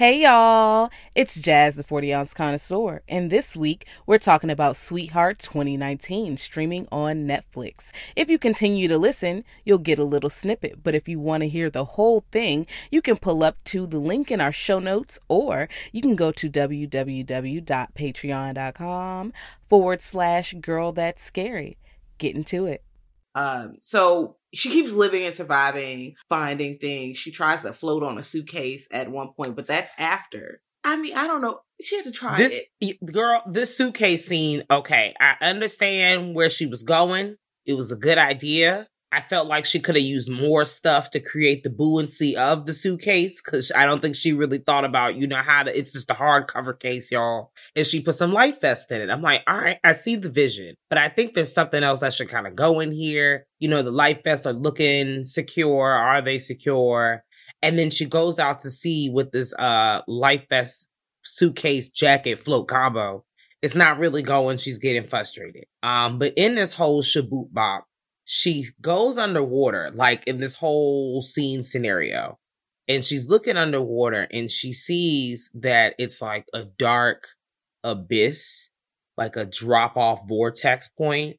Hey y'all, it's Jazz the 40 ounce connoisseur, and this week we're talking about Sweetheart 2019 streaming on Netflix. If you continue to listen, you'll get a little snippet, but if you want to hear the whole thing, you can pull up to the link in our show notes or you can go to www.patreon.com forward slash girl that's scary. Get into it. Um, so she keeps living and surviving, finding things. She tries to float on a suitcase at one point, but that's after. I mean, I don't know. She had to try this it. girl. This suitcase scene. Okay, I understand where she was going. It was a good idea. I felt like she could have used more stuff to create the buoyancy of the suitcase because I don't think she really thought about, you know, how to, it's just a hardcover case, y'all. And she put some life vest in it. I'm like, all right, I see the vision, but I think there's something else that should kind of go in here. You know, the life vests are looking secure. Are they secure? And then she goes out to sea with this uh life vest suitcase jacket float combo. It's not really going. She's getting frustrated. Um, but in this whole shaboot bop, she goes underwater, like in this whole scene scenario, and she's looking underwater and she sees that it's like a dark abyss, like a drop off vortex point.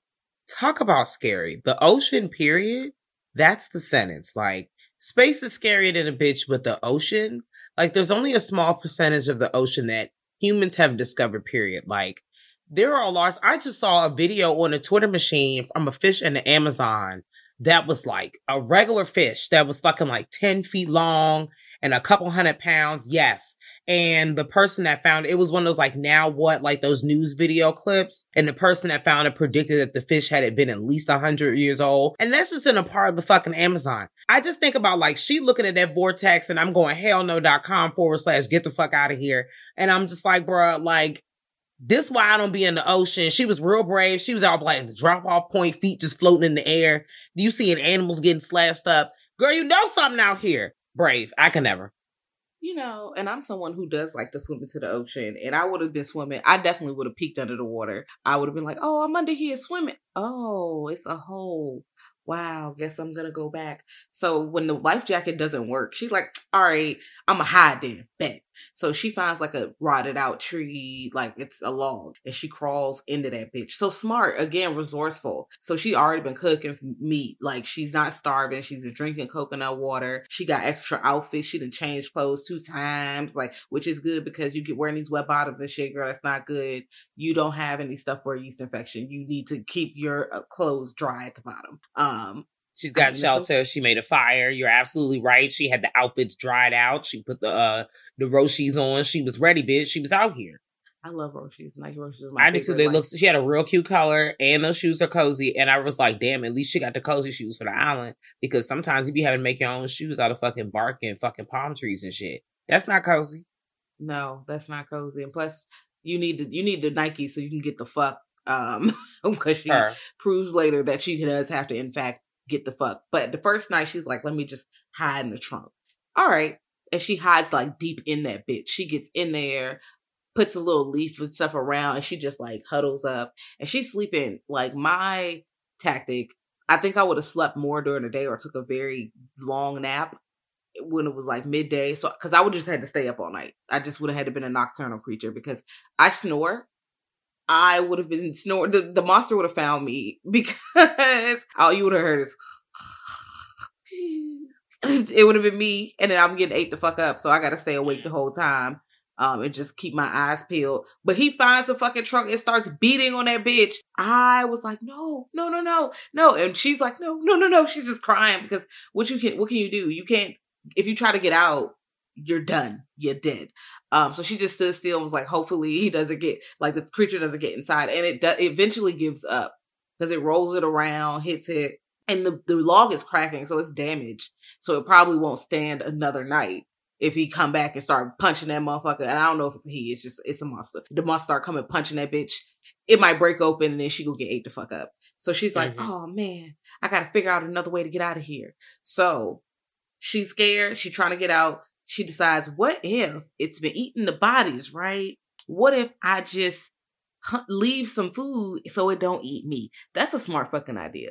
Talk about scary. The ocean, period. That's the sentence. Like, space is scarier than a bitch, but the ocean, like, there's only a small percentage of the ocean that humans have discovered, period. Like, there are a large. I just saw a video on a Twitter machine from a fish in the Amazon that was like a regular fish that was fucking like 10 feet long and a couple hundred pounds. Yes. And the person that found it, was one of those like now what, like those news video clips. And the person that found it predicted that the fish had it been at least 100 years old. And that's just in a part of the fucking Amazon. I just think about like she looking at that vortex and I'm going hell no.com forward slash get the fuck out of here. And I'm just like, bruh, like, this why I don't be in the ocean. She was real brave. She was out like the drop off point, feet just floating in the air. You seeing animals getting slashed up. Girl, you know something out here. Brave. I can never. You know, and I'm someone who does like to swim into the ocean, and I would have been swimming. I definitely would have peeked under the water. I would have been like, "Oh, I'm under here swimming. Oh, it's a hole wow, guess I'm gonna go back. So when the life jacket doesn't work, she's like, all right, I'm a hide then, bet. So she finds like a rotted out tree, like it's a log, and she crawls into that bitch. So smart, again, resourceful. So she already been cooking meat, like she's not starving. She's been drinking coconut water. She got extra outfits. She done changed clothes two times, like which is good because you get wearing these wet bottoms and shit, girl. That's not good. You don't have any stuff for a yeast infection. You need to keep your uh, clothes dry at the bottom. Um, She's got shelter. She made a fire. You're absolutely right. She had the outfits dried out. She put the uh the Roshes on. She was ready, bitch. She was out here. I love Roshes. Nike Roshes. I just they look. She had a real cute color, and those shoes are cozy. And I was like, damn, at least she got the cozy shoes for the island because sometimes you be having to make your own shoes out of fucking bark and fucking palm trees and shit. That's not cozy. No, that's not cozy. And plus, you need to you need the Nike so you can get the fuck um because she Her. proves later that she does have to in fact get the fuck. But the first night she's like, let me just hide in the trunk. All right. And she hides like deep in that bitch. She gets in there, puts a little leaf and stuff around, and she just like huddles up and she's sleeping. Like my tactic, I think I would have slept more during the day or took a very long nap when it was like midday. So, because I would just had to stay up all night. I just would have had to been a nocturnal creature because I snore. I would have been snore. The, the monster would have found me because all you would have heard is it would have been me, and then I'm getting ate the fuck up. So I got to stay awake the whole time. Um, and just keep my eyes peeled. But he finds the fucking trunk and starts beating on that bitch. I was like, no, no, no, no, no. And she's like, no, no, no, no. She's just crying because what you can, what can you do? You can't. If you try to get out, you're done. You're dead. Um, so she just stood still and was like, hopefully he doesn't get like the creature doesn't get inside, and it do- eventually gives up because it rolls it around, hits it, and the the log is cracking, so it's damaged. So it probably won't stand another night if he come back and start punching that motherfucker. And I don't know if it's he, it's just it's a monster. The monster start coming punching that bitch. It might break open and then she go get ate the fuck up. So she's like, Mhm. oh man, I gotta figure out another way to get out of here. So she's scared. She's trying to get out. She decides, what if it's been eating the bodies, right? What if I just leave some food so it don't eat me? That's a smart fucking idea.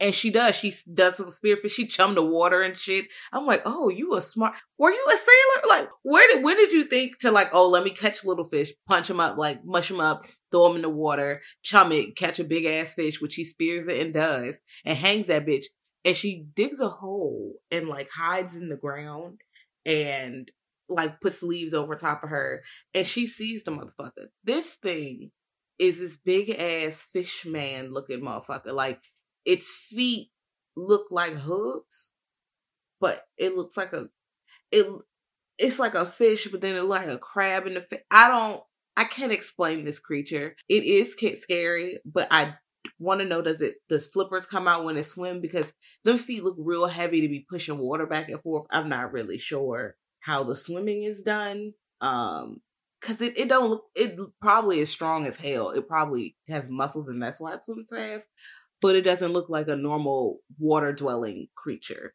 And she does. She does some spearfish. She chummed the water and shit. I'm like, oh, you a smart. Were you a sailor? Like, where did when did you think to like, oh, let me catch little fish, punch him up, like mush him up, throw him in the water, chum it, catch a big ass fish, which she spears it and does, and hangs that bitch. And she digs a hole and like hides in the ground and like puts leaves over top of her, and she sees the motherfucker. This thing is this big ass fish man looking motherfucker. Like its feet look like hooves, but it looks like a it. It's like a fish, but then it like a crab in the. I don't. I can't explain this creature. It is scary, but I want to know does it does flippers come out when it swim because them feet look real heavy to be pushing water back and forth. I'm not really sure how the swimming is done. Um, cause it, it don't look it probably is strong as hell. It probably has muscles and that's why it swims fast. But it doesn't look like a normal water dwelling creature.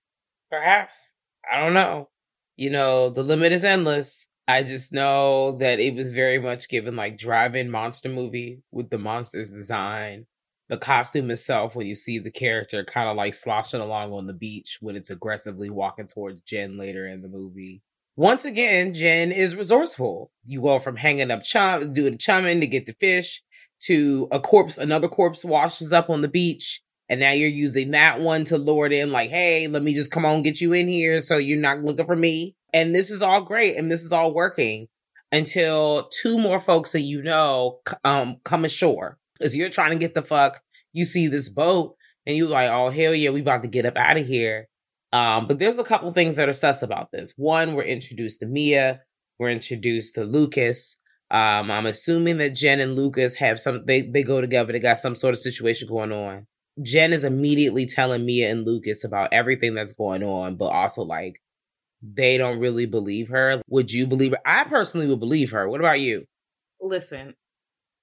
Perhaps. I don't know. You know, the limit is endless. I just know that it was very much given like drive-in monster movie with the monster's design. The costume itself, when you see the character kind of like sloshing along on the beach when it's aggressively walking towards Jen later in the movie. Once again, Jen is resourceful. You go from hanging up chum, doing chumming to get the fish, to a corpse, another corpse washes up on the beach, and now you're using that one to lure it in, like, hey, let me just come on, get you in here so you're not looking for me. And this is all great and this is all working until two more folks that you know um come ashore. Because you're trying to get the fuck, you see this boat and you like, oh hell yeah, we about to get up out of here. Um, but there's a couple things that are sus about this. One, we're introduced to Mia, we're introduced to Lucas. Um, I'm assuming that Jen and Lucas have some they they go together, they got some sort of situation going on. Jen is immediately telling Mia and Lucas about everything that's going on, but also like they don't really believe her. Would you believe her? I personally would believe her. What about you? Listen,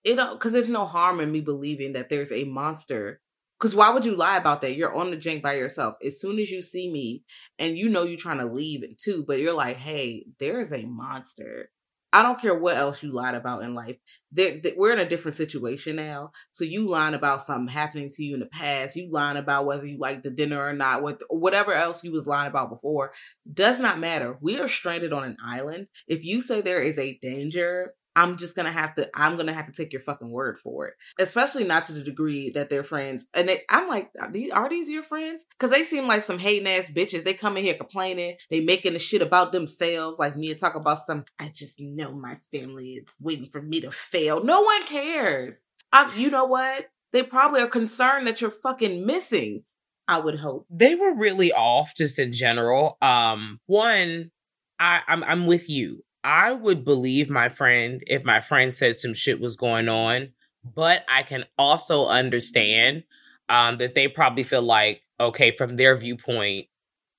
it because there's no harm in me believing that there's a monster. Because why would you lie about that? You're on the jank by yourself. As soon as you see me, and you know you're trying to leave it too, but you're like, hey, there's a monster. I don't care what else you lied about in life. There, th- we're in a different situation now. So you lying about something happening to you in the past. You lying about whether you like the dinner or not. What whatever else you was lying about before does not matter. We are stranded on an island. If you say there is a danger, I'm just gonna have to. I'm gonna have to take your fucking word for it. Especially not to the degree that they're friends. And they, I'm like, are these, are these your friends? Because they seem like some hating ass bitches. They come in here complaining. They making the shit about themselves. Like me talk about some. I just know my family is waiting for me to fail. No one cares. I, you know what? They probably are concerned that you're fucking missing. I would hope. They were really off just in general. Um, one, I, I'm I'm with you. I would believe my friend if my friend said some shit was going on, but I can also understand um, that they probably feel like, okay, from their viewpoint,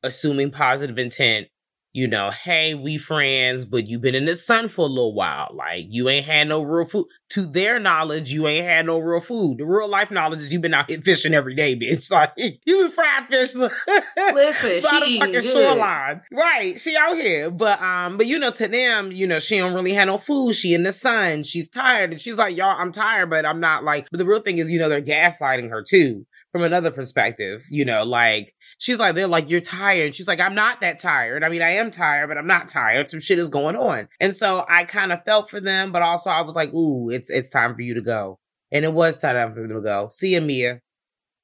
assuming positive intent, you know, hey, we friends, but you've been in the sun for a little while. Like you ain't had no real food. To their knowledge, you ain't had no real food. The real life knowledge is you've been out here fishing every day, bitch. Like you been fried fish. Listen, by she the fucking good. shoreline. Right. She out here. But um, but you know, to them, you know, she don't really have no food. She in the sun. She's tired. And she's like, Y'all, I'm tired, but I'm not like but the real thing is, you know, they're gaslighting her too from another perspective, you know, like she's like, they're like, you're tired. She's like, I'm not that tired. I mean, I am tired, but I'm not tired. Some shit is going on. And so I kind of felt for them, but also I was like, ooh, it's it's time for you to go. And it was time for them to go. See you, Mia.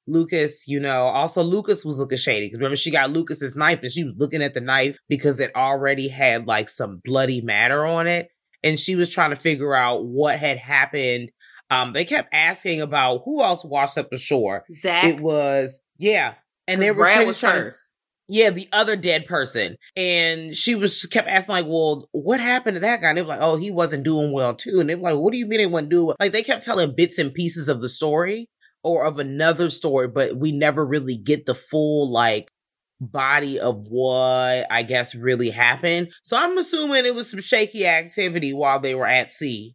Lucas, you know, also Lucas was looking shady because remember she got Lucas's knife and she was looking at the knife because it already had like some bloody matter on it. And she was trying to figure out what had happened um, they kept asking about who else washed up the shore. Zach. It was yeah, and they were Brad was first. Yeah, the other dead person, and she was kept asking like, "Well, what happened to that guy?" And they were like, "Oh, he wasn't doing well too." And they were like, "What do you mean he wasn't doing?" Well? Like they kept telling bits and pieces of the story or of another story, but we never really get the full like body of what I guess really happened. So I'm assuming it was some shaky activity while they were at sea.